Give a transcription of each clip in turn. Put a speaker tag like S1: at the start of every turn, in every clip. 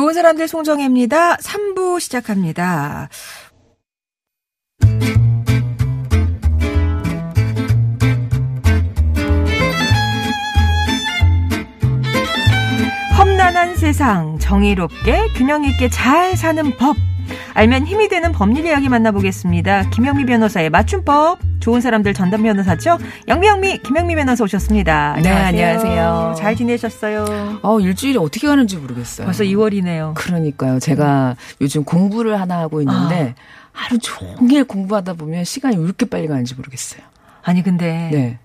S1: 좋은 사람들
S2: 송정혜입니다. 3부 시작합니다. 험난한 세상, 정의롭게 균형 있게 잘 사는 법. 알면 힘이 되는 법률 이야기 만나보겠습니다. 김영미 변호사의 맞춤법. 좋은 사람들 전담 변호사죠? 영미영미 김영미 변호사 오셨습니다.
S3: 네, 안녕하세요.
S2: 잘 지내셨어요?
S3: 어, 일주일이 어떻게 가는지 모르겠어요.
S2: 벌써 2월이네요.
S3: 그러니까요. 제가 요즘 공부를 하나 하고 있는데 하루 종일 공부하다 보면 시간이 왜 이렇게 빨리 가는지 모르겠어요.
S2: 아니 근데
S3: 네.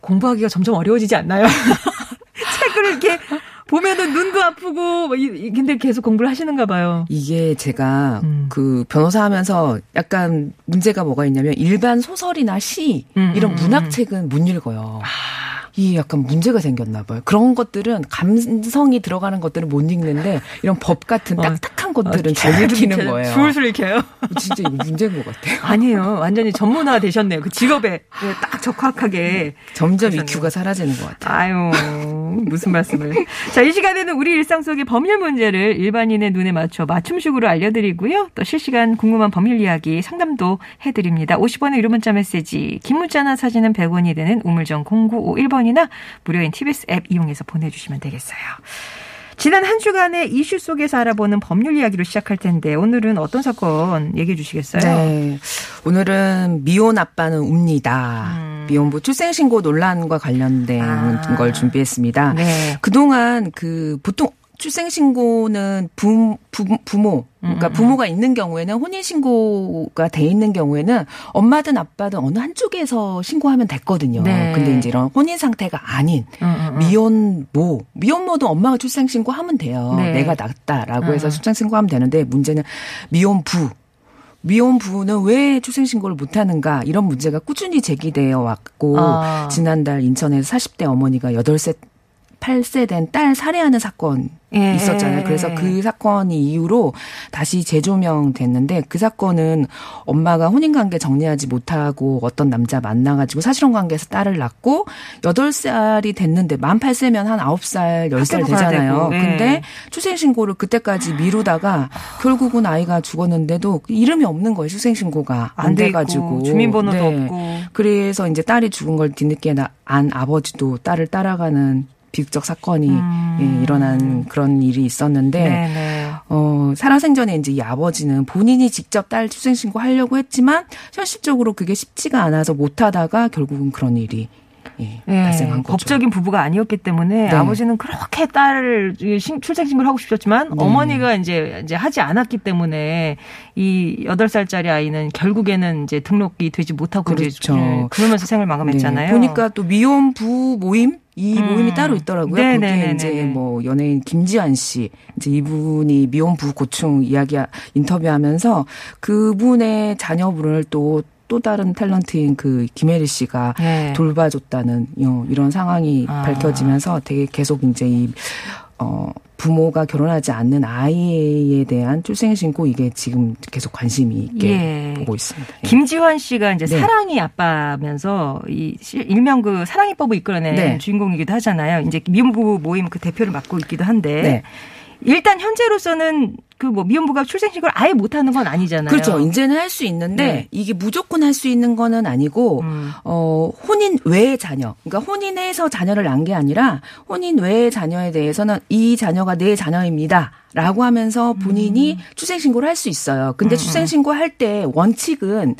S2: 공부하기가 점점 어려워지지 않나요? 책을 이렇게 보면은 눈도 아프고 뭐 이- 이- 근데 계속 공부를 하시는가 봐요.
S3: 이게 제가
S2: 음.
S3: 그 변호사 하면서 약간 문제가 뭐가 있냐면 일반 소설이나 시
S2: 음,
S3: 이런
S2: 음, 음,
S3: 문학책은 못 읽어요. 이 약간 문제가 생겼나 봐요. 그런 것들은 감성이 들어가는 것들은 못 읽는데 이런 법 같은
S2: 어.
S3: 딱 딱한 것들은 잘 읽히는 거예요.
S2: 술술 읽혀요?
S3: 진짜 이거 문제인 것 같아요.
S2: 아니에요. 완전히 전문화 되셨네요. 그 직업에 네, 딱 적확하게.
S3: 점점
S2: 그러셨네요.
S3: EQ가 사라지는 것 같아요.
S2: 아유, 무슨 말씀을. 자, 이 시간에는 우리 일상 속의 법률 문제를 일반인의 눈에 맞춰 맞춤식으로 알려드리고요. 또 실시간 궁금한 법률 이야기 상담도 해드립니다. 50원의 유료 문자 메시지, 긴 문자나 사진은 100원이 되는 우물정 0951번이나 무료인 TBS 앱 이용해서 보내주시면 되겠어요. 지난 한 주간의 이슈 속에서 알아보는 법률 이야기로 시작할 텐데 오늘은 어떤 사건 얘기해 주시겠어요?
S3: 네. 오늘은 미혼 아빠는 웁니다.
S2: 음.
S3: 미혼부 출생신고 논란과 관련된
S2: 아.
S3: 걸 준비했습니다.
S2: 네.
S3: 그동안 그 보통 출생신고는 부, 부, 부모, 그러니까
S2: 음, 음,
S3: 부모가 있는 경우에는 혼인신고가 돼 있는 경우에는 엄마든 아빠든 어느 한쪽에서 신고하면 됐거든요.
S2: 네.
S3: 근데 이제 이런 혼인 상태가 아닌
S2: 음, 음, 음.
S3: 미혼모, 미혼모도 엄마가 출생신고하면 돼요.
S2: 네.
S3: 내가 낳았다라고 해서
S2: 음.
S3: 출생신고하면 되는데 문제는 미혼부. 미혼부는 왜 출생신고를 못하는가 이런 문제가 꾸준히 제기되어 왔고
S2: 아.
S3: 지난달 인천에서 40대 어머니가 8세 8세 된 딸 살해하는 사건
S2: 예.
S3: 있었잖아요. 그래서 그 사건이 이후로 다시 재조명됐는데 그 사건은 엄마가 혼인관계 정리하지 못하고 어떤 남자 만나가지고 사실혼 관계에서 딸을 낳고 8살이 됐는데 만 8세면 한 9살, 10살
S2: 학교도 가야
S3: 되잖아요.
S2: 예.
S3: 근데 출생신고를 그때까지 미루다가 결국은 아이가 죽었는데도 이름이 없는 거예요. 출생신고가
S2: 안돼
S3: 돼가지고.
S2: 있고, 주민번호도
S3: 네.
S2: 없고.
S3: 그래서 이제 딸이 죽은 걸 뒤늦게 나- 안 아버지도 딸을 따라가는 비극적 사건이
S2: 음.
S3: 예, 일어난 그런 일이 있었는데
S2: 네네.
S3: 어, 살아생전에 이제 이 아버지는 본인이 직접 딸 출생신고 하려고 했지만 현실적으로 그게 쉽지가 않아서 못하다가 결국은 그런 일이 예,
S2: 예,
S3: 발생한 거죠.
S2: 법적인 부부가 아니었기 때문에
S3: 네.
S2: 아버지는 그렇게 딸을 신- 출생 신고를 하고 싶었지만
S3: 네.
S2: 어머니가 이제 이제 하지 않았기 때문에 이 8살짜리 아이는 결국에는 이제 등록이 되지 못하고 이제
S3: 그렇죠.
S2: 예, 그러면서 생을 마감했잖아요.
S3: 네, 보니까 또 미혼 부 모임 이
S2: 음.
S3: 모임이 따로 있더라고요.
S2: 네,
S3: 거기에
S2: 네, 네,
S3: 이제
S2: 네, 네.
S3: 뭐 연예인 김지한 씨 이제 이분이 미혼 부 고충 이야기 인터뷰하면서 그분의 자녀분을 또 또 다른 탤런트인 그 김혜리 씨가
S2: 네.
S3: 돌봐줬다는 요- 이런 상황이
S2: 아.
S3: 밝혀지면서 되게 계속 이제 이 어, 부모가 결혼하지 않는 아이에 대한 출생 신고 이게 지금 계속 관심이 있게
S2: 예.
S3: 보고 있습니다. 예.
S2: 김지환 씨가 이제
S3: 네.
S2: 사랑이 아빠면서 이 실- 일명 그 사랑이법을 이끌어낸
S3: 네.
S2: 주인공이기도 하잖아요. 이제 미혼부 모임 그 대표를 맡고 있기도 한데
S3: 네.
S2: 일단 현재로서는 그 뭐 미혼부가 출생신고를 아예 못하는 건 아니잖아요.
S3: 그렇죠. 이제는 할 수 있는데
S2: 네.
S3: 이게 무조건 할 수 있는 거는 아니고
S2: 음.
S3: 어 혼인 외의 자녀. 그러니까 혼인해서 자녀를 낳은 게 아니라 혼인 외의 자녀에 대해서는 이 자녀가 내 자녀입니다. 라고 하면서 본인이 출생 신고를 할 수 있어요. 근데 출생 신고 할 때 원칙은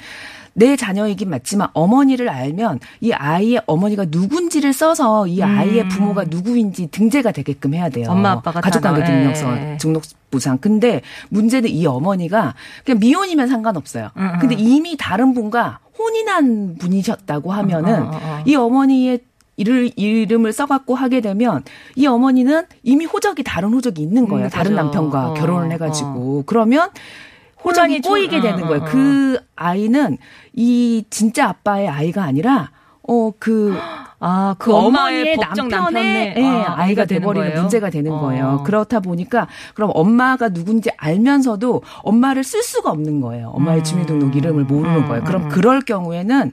S3: 내 자녀이긴 맞지만 어머니를 알면 이 아이의 어머니가 누군지를 써서 이 아이의 부모가 누구인지 등재가 되게끔 해야 돼요.
S2: 엄마, 아빠가 다
S3: 가족관계
S2: 나와.
S3: 등록서
S2: 예.
S3: 등록부상. 근데 문제는 이 어머니가 그냥 미혼이면 상관없어요.
S2: 음, 음.
S3: 근데 이미 다른 분과 혼인한 분이셨다고 하면은
S2: 어, 어, 어.
S3: 이 어머니의 이를, 이름을 써갖고 하게 되면 이 어머니는 이미 호적이 다른 호적이 있는 거예요.
S2: 음,
S3: 다른. 남편과
S2: 어,
S3: 결혼을 해가지고. 그러면
S2: 혼란이
S3: 호적이
S2: 좀-
S3: 꼬이게
S2: 어,
S3: 되는
S2: 어,
S3: 거예요.
S2: 어.
S3: 그 아이는 이 진짜 아빠의 아이가 아니라 어, 그,
S2: 아,
S3: 그그
S2: 엄마의
S3: 어머니의
S2: 법정
S3: 남편의 예,
S2: 아,
S3: 아이가 돼버리는? 문제가 되는
S2: 어.
S3: 거예요. 그렇다 보니까 그럼 엄마가 누군지 알면서도 엄마를 쓸 수가 없는 거예요. 엄마의
S2: 음.
S3: 주민등록 이름을 모르는
S2: 음,
S3: 거예요.
S2: 음,
S3: 그럼
S2: 음.
S3: 그럴 경우에는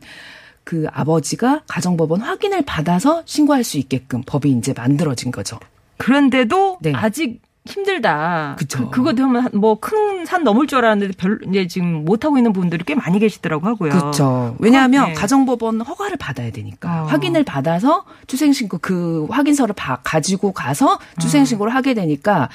S3: 그 아버지가 가정법원 확인을 받아서 신고할 수 있게끔 법이 이제 만들어진 거죠.
S2: 그런데도
S3: 네.
S2: 아직 힘들다.
S3: 그쵸.
S2: 그, 거 되면 뭐큰 산 넘을 줄 알았는데 별 이제 지금 못 하고 있는 분들이 꽤 많이 계시더라고 하고요.
S3: 그렇죠. 왜냐하면
S2: 네.
S3: 가정법원 허가를 받아야 되니까
S2: 어.
S3: 확인을 받아서 추생신고 그 확인서를 바- 가지고 가서 추생신고를 하게 되니까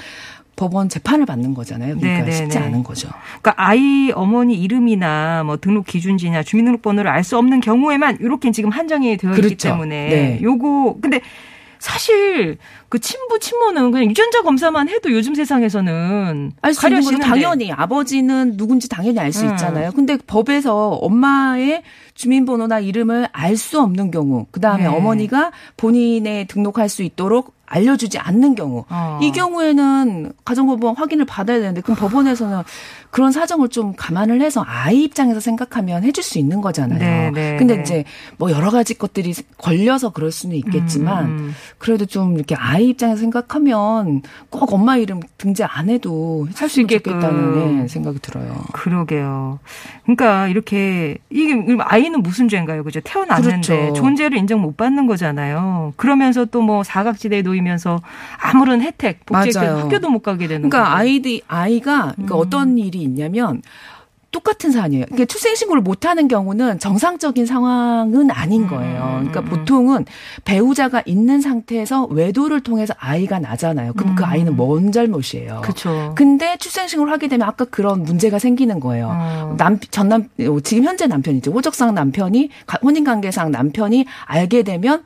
S3: 법원 재판을 받는 거잖아요. 그러니까
S2: 네, 네,
S3: 쉽지
S2: 네.
S3: 않은 거죠.
S2: 그러니까 아이 어머니 이름이나 뭐 등록 기준지나 주민등록번호를 알 수 없는 경우에만 이렇게 지금 한정이 되어 있기
S3: 그렇죠.
S2: 때문에
S3: 네.
S2: 요거 근데 사실 그 친부 친모는 그냥 유전자 검사만 해도 요즘 세상에서는
S3: 알 수 있는 거죠.
S2: 가려지는데.
S3: 당연히 아버지는 누군지 당연히 알수
S2: 음.
S3: 있잖아요. 근데 법에서 엄마의 주민번호나 이름을 알 수 없는 경우, 그 다음에
S2: 네.
S3: 어머니가 본인의 등록할 수 있도록 알려주지 않는 경우,
S2: 어.
S3: 이 경우에는 가정법원 확인을 받아야 되는데 그럼 법원에서는 그런 사정을 좀 감안을 해서 아이 입장에서 생각하면 해줄 수 있는 거잖아요.
S2: 네, 네,
S3: 근데
S2: 네.
S3: 이제 뭐 여러 가지 것들이 걸려서 그럴 수는 있겠지만
S2: 음, 음.
S3: 그래도 좀 이렇게 아이 입장에서 생각하면 꼭 엄마 이름 등재 안 해도
S2: 할수
S3: 했으면
S2: 있게끔.
S3: 좋겠다는 네, 생각이 들어요.
S2: 그러게요. 그러니까 이렇게 이게 아이는 무슨 죄인가요, 그죠? 태어났는데
S3: 그렇죠.
S2: 존재를 인정 못 받는 거잖아요. 그러면서 또 뭐 사각지대에 놓 이면서 아무런 혜택, 복지 혜택. 학교도 못 가게 되는
S3: 그러니까
S2: 거고.
S3: 아이들 아이가 그러니까
S2: 음.
S3: 어떤 일이 있냐면 똑같은 사안이에요. 그러니까 출생 신고를 못 하는 경우는 정상적인 상황은 아닌 거예요.
S2: 음,
S3: 그러니까
S2: 음,
S3: 보통은 배우자가 있는 상태에서 외도를 통해서 아이가 나잖아요. 그럼 그
S2: 음.
S3: 아이는 뭔 잘못이에요.
S2: 그렇죠.
S3: 근데 출생 신고를 하게 되면 아까 그런 문제가 생기는 거예요.
S2: 어.
S3: 남, 전남, 지금 현재 남편이죠. 호적상 남편이, 가- 혼인관계상 남편이 알게 되면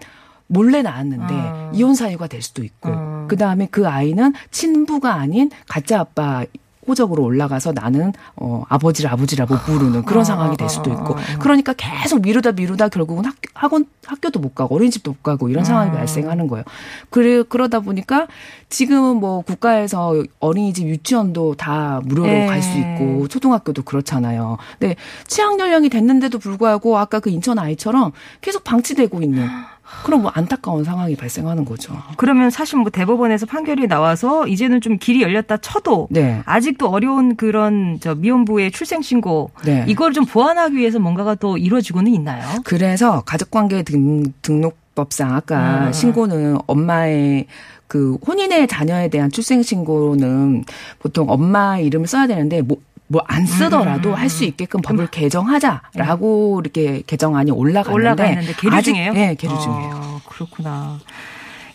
S3: 몰래 낳았는데
S2: 어.
S3: 이혼 사유가 될 수도 있고,
S2: 어.
S3: 그 다음에 그 아이는 친부가 아닌 가짜 아빠 호적으로 올라가서 나는 어 아버지를 아버지라고 부르는 그런
S2: 어,
S3: 상황이 될 수도
S2: 어,
S3: 있고
S2: 어, 어.
S3: 그러니까 계속 미루다 미루다 결국은 학, 학원 학교도 못 가고 어린이집도 못 가고 이런 상황이
S2: 음.
S3: 발생하는 거예요. 그래 그러다 보니까 지금은 뭐 국가에서 어린이집 유치원도 다 무료로
S2: 네.
S3: 갈수 있고 초등학교도 그렇잖아요. 근데 취학 연령이 됐는데도 불구하고 아까 그 인천 아이처럼 계속 방치되고 있는 그런 뭐 안타까운 상황이 발생하는 거죠.
S2: 그러면 사실 뭐 대법원에서 판결이 나와서 이제는 좀 길이 열렸다 쳐도
S3: 네.
S2: 아직도 어려운 그런 저 미혼부의 출생 신고
S3: 네.
S2: 이걸 좀 보완하기 위해서 뭔가가 또 이루어지고는 있나요?
S3: 그래서 가족관계 등, 등록법상 아까
S2: 음.
S3: 신고는 엄마의 그 혼인의 자녀에 대한 출생 신고는 보통 엄마 이름을 써야 되는데 뭐 뭐 안 쓰더라도
S2: 음.
S3: 할수 있게끔 법을 개정하자라고 이렇게 개정안이 올라갔는데
S2: 올라가 있는데 계류
S3: 아직
S2: 중이에요?
S3: 네, 계류 중이에요.
S2: 어, 그렇구나.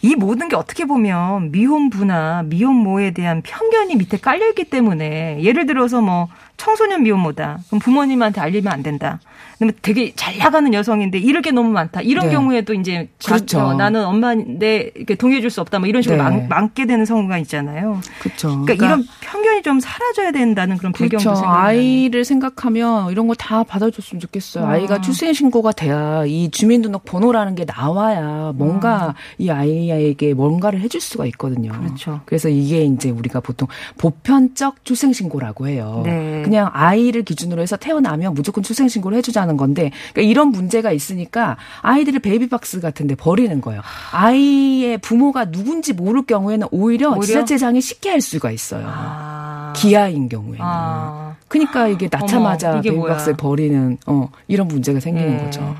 S2: 이 모든 게 어떻게 보면 미혼부나 미혼모에 대한 편견이 밑에 깔려 있기 때문에 예를 들어서 뭐 청소년 미혼모다. 그럼 부모님한테 알리면 안 된다. 그러면 되게 잘 나가는 여성인데 잃을 게 너무 많다. 이런
S3: 네.
S2: 경우에도 이제 자-
S3: 그렇죠.
S2: 어, 나는 엄마인데 이렇게 동의해 줄 수 없다. 뭐 이런 식으로
S3: 네.
S2: 많, 많게 되는 성우가 있잖아요.
S3: 그렇죠.
S2: 그러니까, 이런 편견이 좀 사라져야 된다는 그런 배경도
S3: 그렇죠.
S2: 생각나요.
S3: 아이를 생각하면 이런 거 다 받아줬으면 좋겠어요.
S2: 어.
S3: 아이가 출생 신고가 돼야 이 주민등록 번호라는 게 나와야 뭔가 이 아이에게 뭔가를 해줄 수가 있거든요.
S2: 어. 그렇죠.
S3: 그래서 이게 이제 우리가 보통 보편적 출생 신고라고 해요.
S2: 네.
S3: 그냥 아이를 기준으로 해서 태어나면 무조건 출생 신고를 해주자는 건데 그러니까 이런 문제가 있으니까 아이들을 베이비박스 같은데 버리는 거예요. 아이의 부모가 누군지 모를 경우에는 오히려,
S2: 오히려?
S3: 지자체장이 쉽게 할 수가 있어요.
S2: 아.
S3: 기아인 경우에는.
S2: 아.
S3: 그러니까 이게 낳자마자
S2: 어머, 뭐야.
S3: 버리는 어 이런 문제가 생기는
S2: 네.
S3: 거죠.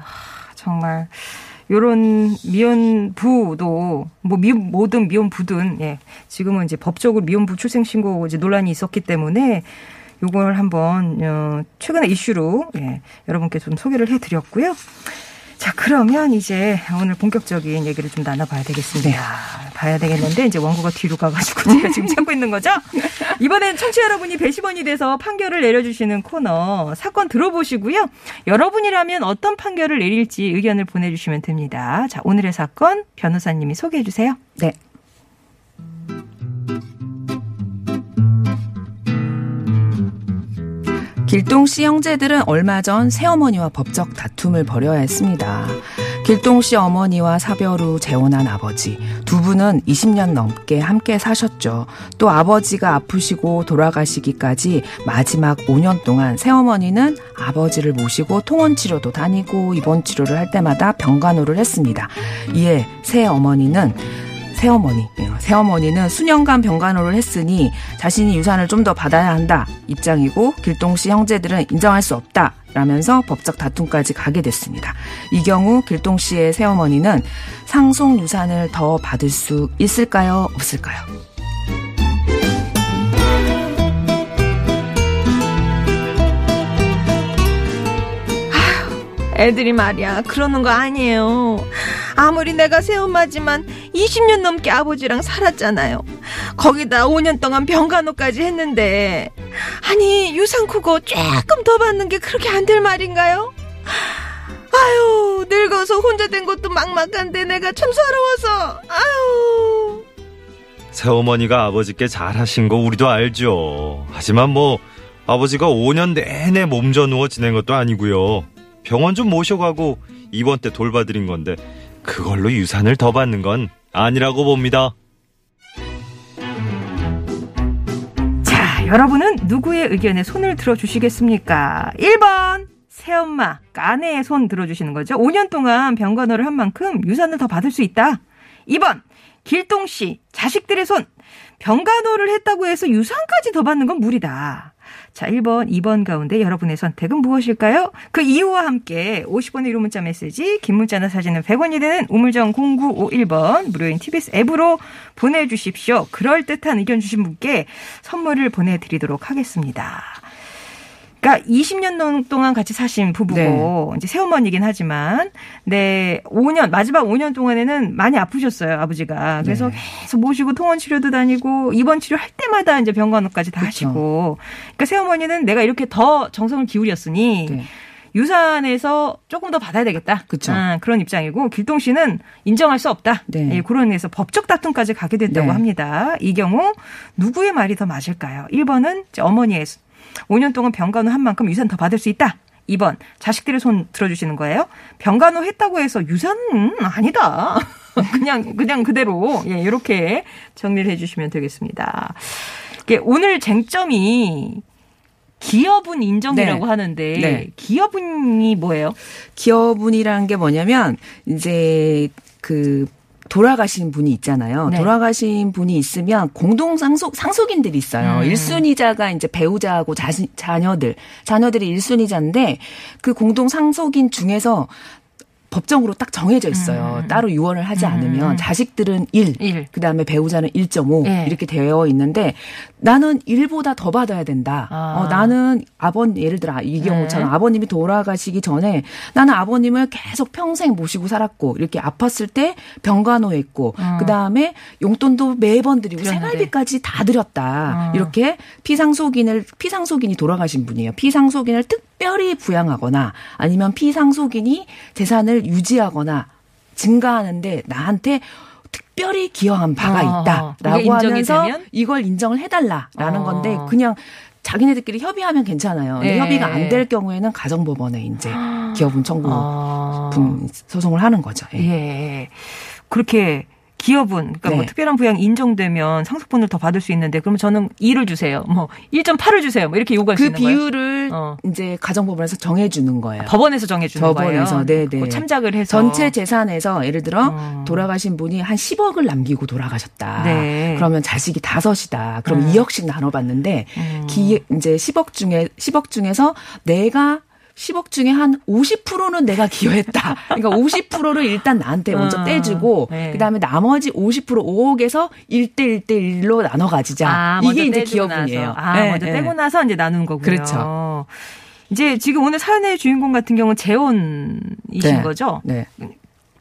S2: 정말 요런 미혼부도 뭐 미, 모든 미혼부든 예. 지금은 이제 법적으로 미혼부 출생 신고 이제 논란이 있었기 때문에 요걸 한번 어 최근의 이슈로 예. 여러분께 좀 소개를 해 드렸고요. 자, 그러면 이제 오늘 본격적인 얘기를 좀 나눠봐야 되겠습니다. 봐야 되겠는데, 이제 원고가 뒤로 가가지고 제가 지금 찾고 있는 거죠? 이번엔 청취자 여러분이 배심원이 돼서 판결을 내려주시는 코너, 사건 들어보시고요. 여러분이라면 어떤 판결을 내릴지 의견을 보내주시면 됩니다. 자, 오늘의 사건, 변호사님이 소개해 주세요.
S3: 네. 길동 씨 형제들은 얼마 전 새어머니와 법적 다툼을 벌여야 했습니다. 길동 씨 어머니와 사별 후 재혼한 아버지 두 분은 20년 넘게 함께 사셨죠. 또 아버지가 아프시고 돌아가시기까지 마지막 5년 동안 새어머니는 아버지를 모시고 통원 치료도 다니고 입원 치료를 할 때마다 병간호를 했습니다. 이에 새 어머니는 새어머니, 예, 새어머니는 수년간 병간호를 했으니 자신이 유산을 좀 더 받아야 한다 입장이고 길동 씨 형제들은 인정할 수 없다 라면서 법적 다툼까지 가게 됐습니다. 이 경우 길동 씨의 새어머니는 상속 유산을 더 받을 수 있을까요? 없을까요?
S2: 애들이 말이야 그러는 거 아니에요. 아무리 내가 새엄마지만 20년 넘게 아버지랑 살았잖아요. 거기다 5년 동안 병간호까지 했는데 아니 유산 크고 조금 더 받는 게 그렇게 안 될 말인가요? 아유 늙어서 혼자 된 것도 막막한데 내가 참 서러워서 아유
S4: 새어머니가 아버지께 잘하신 거 우리도 알죠. 하지만 뭐 아버지가 5년 내내 몸져 누워 지낸 것도 아니고요. 병원 좀 모셔가고 이번 때 돌봐드린 건데 그걸로 유산을 더 받는 건 아니라고 봅니다.
S2: 자, 여러분은 누구의 의견에 손을 들어주시겠습니까? 1번, 새엄마, 아내의 손 들어주시는 거죠. 5년 동안 병간호를 한 만큼 유산을 더 받을 수 있다. 2번, 길동 씨, 자식들의 손, 병간호를 했다고 해서 유산까지 더 받는 건 무리다. 자, 1번, 2번 가운데 여러분의 선택은 무엇일까요? 그 이유와 함께 50원의 유료 문자 메시지, 긴 문자나 사진은 100원이 되는 우물정 0951번 무료인 TBS 앱으로 보내주십시오. 그럴듯한 의견 주신 분께 선물을 보내드리도록 하겠습니다. 그러니까 20년 동안 같이 사신 부부고 이제 새어머니긴 하지만 네 5년 마지막 5년 동안에는 많이 아프셨어요 아버지가 그래서
S3: 네.
S2: 계속 모시고 통원 치료도 다니고 입원 치료할 때마다 이제 병간호까지 다
S3: 그쵸.
S2: 하시고 그러니까 새어머니는 내가 이렇게 더 정성을 기울였으니
S3: 네.
S2: 유산에서 조금 더 받아야 되겠다.
S3: 그쵸.
S2: 아, 그런 입장이고 길동 씨는 인정할 수 없다.
S3: 네.
S2: 예, 그런 데서 법적 다툼까지 가게 됐다고
S3: 네.
S2: 합니다. 이 경우 누구의 말이 더 맞을까요? 1번은 어머니의 5년 동안 병간호 한 만큼 유산 더 받을 수 있다. 2번 자식들의 손 들어주시는 거예요. 병간호 했다고 해서 유산은 아니다. 그냥 그냥 그대로 예 이렇게 정리를 해주시면 되겠습니다. 이게 오늘 쟁점이 기업은 인정이라고
S3: 네.
S2: 하는데
S3: 네.
S2: 기업은이 뭐예요?
S3: 기업운이라는 게 뭐냐면 이제 그 돌아가신 분이 있잖아요.
S2: 네.
S3: 돌아가신 분이 있으면 공동 상속 상속인들이 있어요.
S2: 음.
S3: 일 1순위자가 이제 배우자하고 자신, 자녀들, 자녀들이 1순위자인데 그 공동 상속인 중에서 법정으로 딱 정해져 있어요.
S2: 음.
S3: 따로 유언을 하지
S2: 음.
S3: 않으면 자식들은 1,
S2: 일.
S3: 그다음에 배우자는 1.5
S2: 예.
S3: 이렇게 되어 있는데 나는 1보다 더 받아야 된다.
S2: 아.
S3: 어, 나는 아버님 예를 들어 이 경우처럼
S2: 네.
S3: 아버님이 돌아가시기 전에 나는 아버님을 계속 평생 모시고 살았고 이렇게 아팠을 때 병간호했고
S2: 음.
S3: 그다음에 용돈도 매번 드리고
S2: 드렸는데.
S3: 생활비까지 다 드렸다.
S2: 음.
S3: 이렇게 피상속인을 피상속인이 돌아가신 분이에요. 피상속인을 특 별히 부양하거나 아니면 피상속인이 재산을 유지하거나 증가하는데 나한테 특별히 기여한 바가
S2: 어허.
S3: 있다라고
S2: 그게 인정이
S3: 하면서
S2: 되면?
S3: 이걸 인정을 해달라라는
S2: 어.
S3: 건데 그냥 자기네들끼리 협의하면 괜찮아요. 근데
S2: 네.
S3: 협의가 안 될 경우에는 가정법원에 이제 기업은 청구
S2: 아.
S3: 분 소송을 하는 거죠. 예.
S2: 예. 그렇게 기업은 그러니까 뭐
S3: 네.
S2: 특별한 부양 인정되면 상속분을 더 받을 수 있는데 그러면 저는 2를 주세요. 뭐 1.8을 주세요. 뭐 이렇게 요구할
S3: 수그
S2: 있는 거예요.
S3: 비율을
S2: 어.
S3: 이제 가정법원에서 정해 주는 거예요.
S2: 법원에서 정해 주는
S3: 법원에서,
S2: 거예요.
S3: 네, 네.
S2: 그 참작을 해서
S3: 전체 재산에서 예를 들어
S2: 어.
S3: 돌아가신 분이 한 10억을 남기고 돌아가셨다.
S2: 네.
S3: 그러면 자식이 다섯이다. 그럼
S2: 음.
S3: 2억씩 나눠 봤는데
S2: 음.
S3: 기 이제 10억 중에 10억 중에서 내가 10억 중에 한 50%는 내가 기여했다. 그러니까 50%를 일단 나한테 먼저
S2: 어,
S3: 떼주고
S2: 네.
S3: 그다음에 나머지 50% 5억에서 1대 1대 1로 나눠 가지자.
S2: 아,
S3: 이게 이제 기여분이에요.
S2: 아,
S3: 네,
S2: 먼저
S3: 네.
S2: 떼고 나서 이제 나누는 거군요.
S3: 그렇죠.
S2: 이제 지금 오늘 사연의 주인공 같은 경우는 재혼이신
S3: 네.
S2: 거죠?
S3: 네.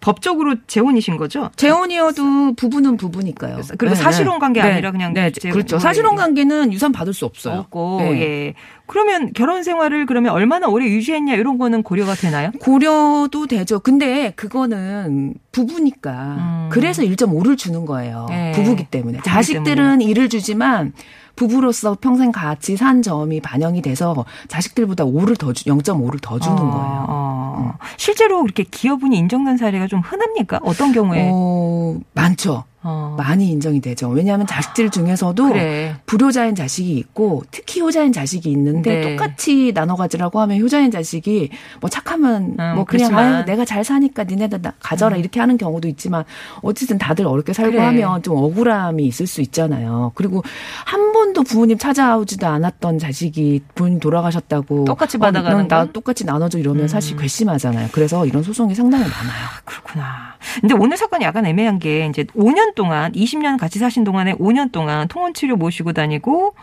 S2: 법적으로 재혼이신 거죠?
S3: 재혼이어도 부부는 부부니까요.
S2: 그리고 사실혼 관계 아니라 그냥
S3: 네,
S2: 재-
S3: 그렇죠.
S2: 뭐
S3: 사실혼. 관계는 유산 받을 수 없어요.
S2: 없고
S3: 네.
S2: 예. 그러면 결혼 생활을 그러면 얼마나 오래 유지했냐 이런 거는 고려가 되나요?
S3: 고려도 되죠. 근데 그거는 부부니까
S2: 음.
S3: 그래서 1.5를 주는 거예요.
S2: 네.
S3: 부부기 때문에.
S2: 부부기
S3: 자식들은 1을 주지만 부부로서 평생 같이 산 점이 반영이 돼서 자식들보다 5를 더 주, 0.5를 더 주는
S2: 어,
S3: 거예요.
S2: 실제로 그렇게 기여분이 인정된 사례가 좀 흔합니까? 어떤 경우에?
S3: 어, 많죠.
S2: 어.
S3: 많이 인정이 되죠. 왜냐하면 자식들 중에서도
S2: 그래.
S3: 불효자인 자식이 있고 특히 효자인 자식이 있는데
S2: 네.
S3: 똑같이 나눠 가지라고 하면 효자인 자식이 뭐 착하면
S2: 음,
S3: 뭐 그냥. 아유 내가 잘 사니까 니네들 다 가져라 이렇게 하는 경우도 있지만 어쨌든 다들 어렵게 살고
S2: 그래.
S3: 하면 좀 억울함이 있을 수 있잖아요. 그리고 한 번도 부모님 찾아오지도 않았던 자식이 부모님 돌아가셨다고
S2: 똑같이
S3: 어,
S2: 받아가는
S3: 넌나
S2: 건? 음.
S3: 똑같이 나눠줘 이러면 사실 괘씸하잖아요. 그래서 이런 소송이 상당히 많아요.
S2: 그렇구나. 근데 오늘 사건이 약간 애매한 게 이제 5년 동안 20년 같이 사신 동안에 5년 동안 통원 치료 모시고 다니고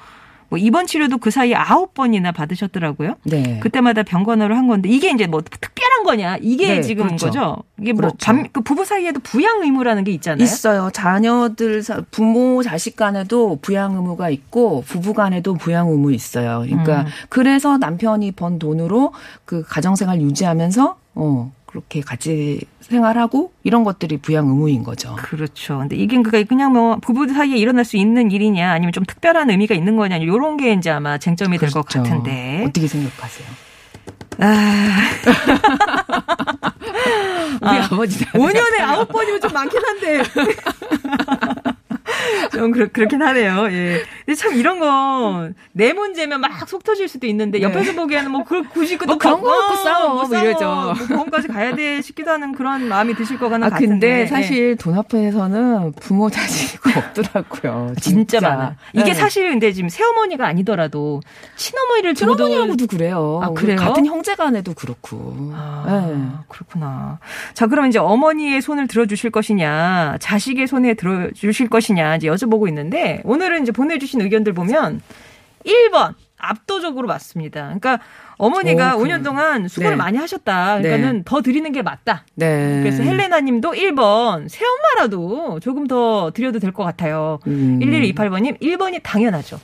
S2: 뭐 입원 치료도 그 사이에 9번이나 받으셨더라고요.
S3: 네.
S2: 그때마다 병건호를 한 건데 이게 이제 뭐 특별한 거냐? 이게
S3: 네,
S2: 지금
S3: 그렇죠.
S2: 거죠. 이게 뭐
S3: 그렇죠.
S2: 반- 그 부부 사이에도 부양 의무라는 게 있잖아요.
S3: 있어요. 자녀들 사- 부모 자식 간에도 부양 의무가 있고 부부 간에도 부양 의무 있어요. 그러니까
S2: 음.
S3: 그래서 남편이 번 돈으로 그 가정 생활 유지하면서 어 그렇게 같이 생활하고 이런 것들이 부양 의무인 거죠.
S2: 그렇죠. 근데 이게 그러니까 그냥 뭐 부부 사이에 일어날 수 있는 일이냐 아니면 좀 특별한 의미가 있는 거냐 이런 게 이제 아마 쟁점이 될것
S3: 그렇죠.
S2: 같은데.
S3: 어떻게 생각하세요?
S2: 아,
S3: 우리 아, 버지
S2: 5년에 9번이면 좀 많긴 한데. 좀 그렇, 그렇긴 하네요. 예. 근데 참 이런 건내 문제면 막 속 터질 수도 있는데 옆에서 보기에는 뭐 그, 굳이
S3: 그뭐 그런 거 갖고 싸워,
S2: 뭐
S3: 뭐 이러죠.
S2: 뭐 병원까지 가야 돼 싶기도 하는 그런 마음이 드실 것 같은
S3: 아
S2: 같은데.
S3: 근데
S2: 예.
S3: 사실 돈 앞에서는 부모 자식이 없더라고요.
S2: 진짜, 많아. 이게
S3: 네.
S2: 사실 근데 지금 새어머니가 아니더라도 친어머니를 두고도
S3: 친어머니하고도 그래요.
S2: 아, 그래요?
S3: 같은 형제간에도 그렇고.
S2: 아,
S3: 네.
S2: 그렇구나. 자, 그럼 이제 어머니의 손을 들어주실 것이냐, 자식의 손에 들어주실 것이냐, 이제 여쭤보고 있는데, 오늘은 이제 보내주신 의견들 보면, 1번, 압도적으로 맞습니다. 그러니까, 어머니가
S3: 오, 그-
S2: 5년 동안 수고를
S3: 네.
S2: 많이 하셨다. 그러니까는 더 드리는 게 맞다.
S3: 네.
S2: 그래서 헬레나 님도 1번, 새엄마라도 조금 더 드려도 될 것 같아요.
S3: 음.
S2: 1128번님, 1번이 당연하죠.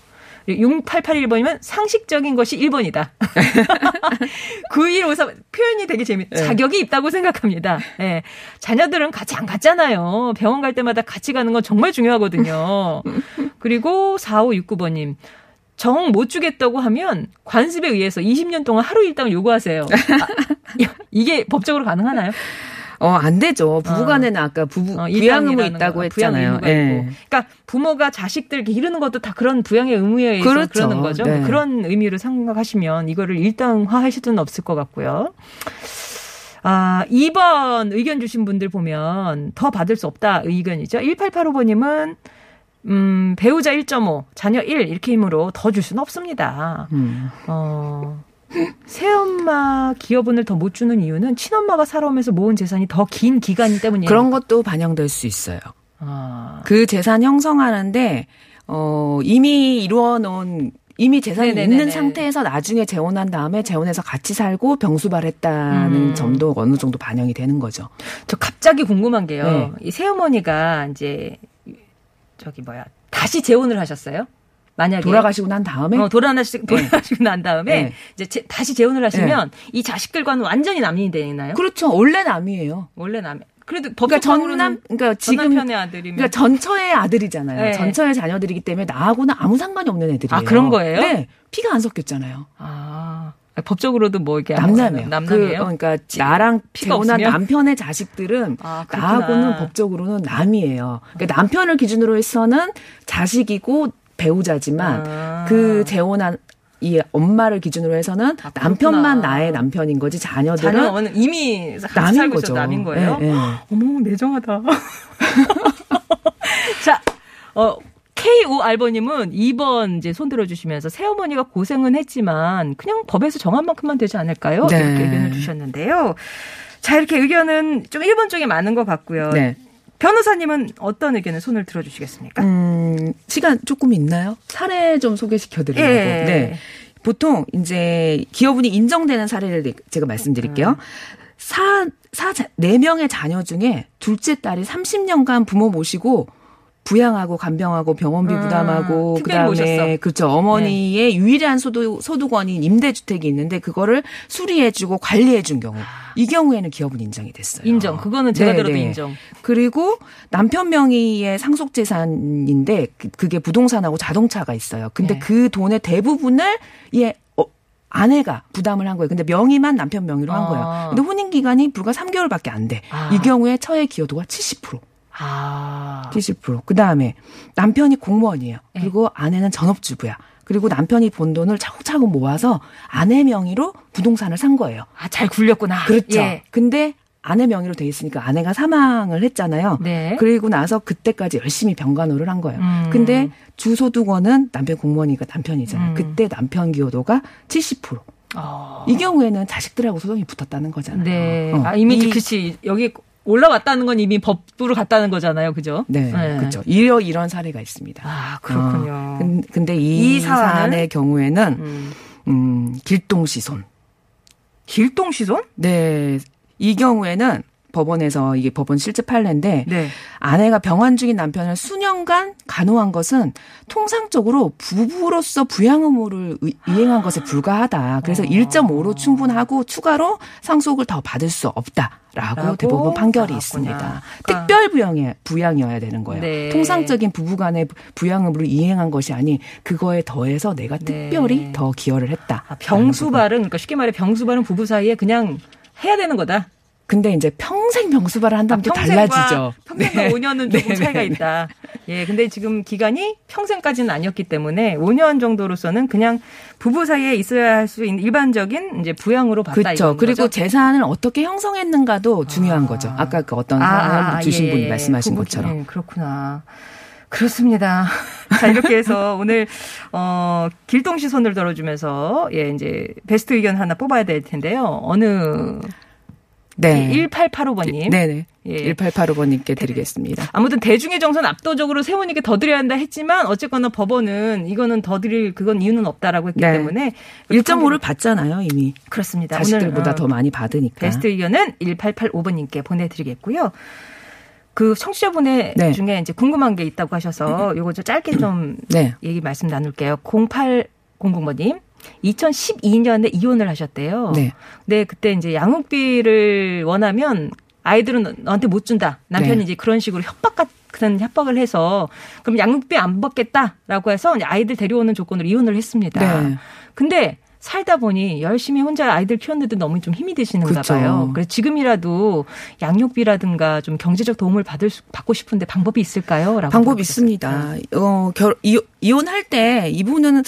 S2: 6881번이면 상식적인 것이 1번이다. 9153 표현이 되게 재밌,
S3: 네.
S2: 자격이 있다고 생각합니다. 예. 자녀들은 같이 안 갔잖아요. 병원 갈 때마다 같이 가는 건 정말 중요하거든요. 그리고 4569번님. 정 못 주겠다고 하면 관습에 의해서 20년 동안 하루 일당을 요구하세요. 아, 이게 법적으로 가능하나요?
S3: 어, 안 되죠. 부부간에는 아까 부부
S2: 어,
S3: 부양 의무 있다고
S2: 거,
S3: 했잖아요. 예.
S2: 있고. 그러니까 부모가 자식들 이렇게 기르는 것도 다 그런 부양의 의무에 의해서
S3: 그렇죠.
S2: 그러는 거죠.
S3: 네.
S2: 그런 의미로 생각하시면 이거를 일당화하실 수는 없을 것 같고요. 아, 2번 의견 주신 분들 보면 더 받을 수 없다 의견이죠. 1885번님은 음, 배우자 1.5, 자녀 1 이렇게 힘으로 더 줄 수는 없습니다.
S3: 음.
S2: 어, 새엄마 기여분을 더 못 주는 이유는 친엄마가 살아오면서 모은 재산이 더 긴 기간 때문이에요.
S3: 그런 것도 반영될 수 있어요.
S2: 아,
S3: 그 재산 형성하는데 어 이미 이루어 놓은 이미 재산이
S2: 네네네네.
S3: 있는 상태에서 나중에 재혼한 다음에 재혼해서 같이 살고 병수발했다는
S2: 음.
S3: 점도 어느 정도 반영이 되는 거죠.
S2: 저 갑자기 궁금한 게요.
S3: 네.
S2: 이 새어머니가 이제 저기 뭐야 다시 재혼을 하셨어요? 만약에
S3: 돌아가시고 난 다음에
S2: 어, 돌아가시, 돌아가시고 난 다음에
S3: 네.
S2: 이제 제- 다시 재혼을 하시면 이 자식들과는 완전히 남인이 되나요?
S3: 그렇죠. 원래 남이에요.
S2: 원래 남. 그래도
S3: 그러니까 전남 그러니까
S2: 전
S3: 지금
S2: 남편의 아들이면
S3: 그러니까 전처의 아들이잖아요.
S2: 네.
S3: 전처의 자녀들이기 때문에 나하고는 아무 상관이 없는 애들이에요.
S2: 아, 그런 거예요?
S3: 네. 피가 안 섞였잖아요.
S2: 아 법적으로 뭐 이게
S3: 남남이에요. 그,
S2: 남남이에요.
S3: 그 러니까 나랑
S2: 피가
S3: 재혼한
S2: 없으면?
S3: 남편의 자식들은
S2: 아.
S3: 나하고는 법적으로는 남이에요. 그러니까 남편을 기준으로 해서는 자식이고 배우자지만
S2: 아.
S3: 그 재혼한 이 엄마를 기준으로 해서는
S2: 아,
S3: 남편만. 나의 남편인 거지 자녀들은
S2: 자녀는 이미
S3: 남인 거죠.
S2: 있어 남인 거예요.
S3: 네, 네.
S2: 어머 내정하다. 자, 어. K5 알버님은 2번 이제 손 들어 주시면서 새어머니가 고생은 했지만 그냥 법에서 정한 만큼만 되지 않을까요?
S3: 네.
S2: 이렇게 의견을 주셨는데요. 자, 이렇게 의견은 좀 1번 쪽에 많은 것 같고요.
S3: 네.
S2: 변호사님은 어떤 의견을 손을 들어주시겠습니까?
S3: 음, 시간 조금 있나요? 사례 좀 소개시켜 드리려고.
S2: 예.
S3: 네. 보통 이제 기여분이 인정되는 사례를 제가 말씀드릴게요.
S2: 음.
S3: 사, 사, 네 명의 자녀 중에 둘째 딸이 30년간 부모 모시고 부양하고 간병하고 병원비
S2: 음,
S3: 부담하고
S2: 특별히 모셨어. 네.
S3: 그다음에 그렇죠 어머니의 유일한 소득 소득원인 임대주택이 있는데 그거를 수리해주고 관리해준 경우 이 경우에는 기여분 인정이 됐어요.
S2: 인정. 그거는 제가
S3: 네,
S2: 들어도
S3: 네.
S2: 인정.
S3: 그리고 남편 명의의 상속 재산인데 그- 그게 부동산하고 자동차가 있어요. 근데
S2: 네.
S3: 그 돈의 대부분을 얘 어, 아내가 부담을 한 거예요. 근데 명의만 남편 명의로 한
S2: 아.
S3: 거예요. 근데 혼인 기간이 불과 3개월밖에 안 돼.
S2: 아.
S3: 이 경우에 처해 기여도가 70%.
S2: 아.
S3: 70%. 그 다음에 남편이 공무원이에요.
S2: 네.
S3: 그리고 아내는 전업주부야. 그리고 남편이 번 돈을 차곡차곡 모아서 아내 명의로 부동산을 산 거예요.
S2: 아, 잘 굴렸구나.
S3: 그렇죠.
S2: 예.
S3: 근데 아내 명의로 돼 있으니까 아내가 사망을 했잖아요.
S2: 네.
S3: 그리고 나서 그때까지 열심히 병간호를 한 거예요.
S2: 음.
S3: 근데 주소득원은 남편 공무원이니까 남편이잖아요.
S2: 음.
S3: 그때 남편 기여도가 70%.
S2: 어.
S3: 이 경우에는 자식들하고 소송이 붙었다는 거잖아요.
S2: 네.
S3: 어.
S2: 아, 이미
S3: 이-
S2: 그치. 여기 올라왔다는 건 이미 법부로 갔다는 거잖아요. 그죠?
S3: 네, 그렇죠. 이런 이런 사례가 있습니다.
S2: 아, 그렇군요.
S3: 어, 근- 근데 이,
S2: 이?
S3: 사안의 경우에는
S2: 음.
S3: 음, 길동 시손.
S2: 길동 시손?
S3: 네, 이 경우에는 법원에서 이게 법원 실제 판례인데
S2: 네.
S3: 아내가 병환 중인 남편을 수년간 간호한 것은 통상적으로 부부로서 부양 의무를 의- 이행한 것에 불과하다. 그래서
S2: 어.
S3: 1.5로 충분하고 추가로 상속을 더 받을 수 없다 라고
S2: 라고
S3: 대법원 판결이
S2: 나왔구나.
S3: 있습니다.
S2: 그러니까-
S3: 특별 부양이 부양이어야 되는 거예요.
S2: 네.
S3: 통상적인 부부간의 부양 의무를 이행한 것이 아닌 그거에 더해서 내가
S2: 네.
S3: 특별히 더 기여를 했다.
S2: 아, 병수발은 그러니까 쉽게 말해 병수발은 부부 사이에 그냥 해야 되는 거다.
S3: 근데 이제 평생 병수발을 한다면 또
S2: 아, 평생과-
S3: 달라지죠.
S2: 평생과
S3: 네.
S2: 5년은 조금
S3: 네,
S2: 차이가
S3: 네, 네.
S2: 있다. 예, 근데 지금 기간이 평생까지는 아니었기 때문에 5년 정도로서는 그냥 부부 사이에 있어야 할 수 있는 일반적인 이제 부양으로 봤다
S3: 그렇죠. 그리고
S2: 거죠?
S3: 재산을 어떻게 형성했는가도 중요한
S2: 아.
S3: 거죠. 아까 그 어떤
S2: 아,
S3: 사연
S2: 아,
S3: 주신
S2: 예,
S3: 분이
S2: 예.
S3: 말씀하신 것처럼.
S2: 예, 그렇구나. 그렇습니다. 자, 이렇게 해서 오늘, 어, 길동시 손을 들어주면서, 예, 이제, 베스트 의견 하나 뽑아야 될 텐데요. 어느,
S3: 네.
S2: 1885번님.
S3: 네네.
S2: 예.
S3: 1885번님께 드리겠습니다.
S2: 아무튼 대중의 정서는 압도적으로 세훈이께 더 드려야 한다 했지만, 어쨌거나 법원은 이거는 더 드릴 그건 이유는 없다라고 했기
S3: 네.
S2: 때문에.
S3: 1.5를 받잖아요, 이미.
S2: 그렇습니다.
S3: 자식들보다
S2: 오늘, 어,
S3: 더 많이 받으니까.
S2: 베스트 의견은 1885번님께 보내드리겠고요. 그 청취자분의
S3: 네.
S2: 중에 이제 궁금한 게 있다고 하셔서 요거 좀 짧게 좀
S3: 네.
S2: 얘기 말씀 나눌게요. 0800번님. 2012년에 이혼을 하셨대요.
S3: 네.
S2: 네, 그때 이제 양육비를 원하면 아이들은 너한테 못 준다. 남편이
S3: 네.
S2: 이제 그런 식으로 협박 같은 협박을 해서 그럼 양육비 안 받겠다라고 해서 이제 아이들 데려오는 조건으로 이혼을 했습니다.
S3: 네.
S2: 근데 살다 보니 열심히 혼자 아이들 키웠는데 너무 좀 힘이 드시는가
S3: 그렇죠.
S2: 봐요. 그래서 지금이라도 양육비라든가 좀 경제적 도움을 받을 수, 받고 싶은데 방법이 있을까요? 라고
S3: 방법. 있습니다. 어, 결, 이, 이혼할 때 이분은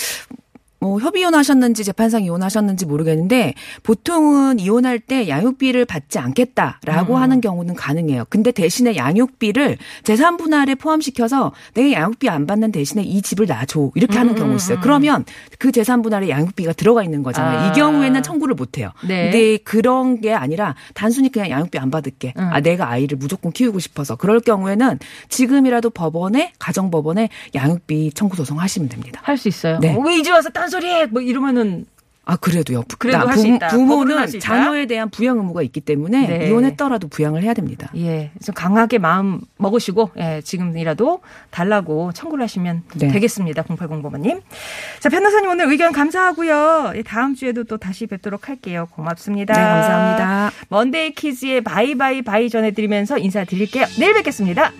S3: 뭐 협의 이혼하셨는지 재판상 이혼하셨는지 모르겠는데 보통은 이혼할 때 양육비를 받지 않겠다라고
S2: 음.
S3: 하는 경우는 가능해요. 근데 대신에 양육비를 재산 분할에 포함시켜서 내가 양육비 안 받는 대신에 이 집을 놔줘 이렇게 하는
S2: 음,
S3: 경우
S2: 음,
S3: 있어요.
S2: 음.
S3: 그러면 그 재산 분할에 양육비가 들어가 있는 거잖아요.
S2: 아.
S3: 이 경우에는 청구를 못 해요.
S2: 네.
S3: 근데 그런 게 아니라 단순히 그냥 양육비 안 받을게.
S2: 음.
S3: 아 내가 아이를 무조건 키우고 싶어서 그럴 경우에는 지금이라도 법원에 가정법원에 양육비 청구 소송하시면 됩니다.
S2: 할 수 있어요.
S3: 네.
S2: 어, 왜 이제 와서 딴 소리해? 뭐 이러면은
S3: 아 그래도요. 부-
S2: 그래도
S3: 나
S2: 할수
S3: 부-
S2: 있다.
S3: 부모는
S2: 할 수 있다?
S3: 자녀에 대한 부양 의무가 있기 때문에
S2: 네.
S3: 이혼했더라도 부양을 해야 됩니다.
S2: 예, 그래서 강하게 마음 먹으시고 예, 지금이라도 달라고 청구를 하시면
S3: 네.
S2: 되겠습니다. 0805번님. 자, 변호사님 오늘 의견 감사하고요. 예, 다음 주에도 또 다시 뵙도록 할게요. 고맙습니다.
S3: 네, 감사합니다.
S2: 먼데이 키즈의 Bye Bye Bye 전해드리면서 인사드릴게요. 내일 뵙겠습니다.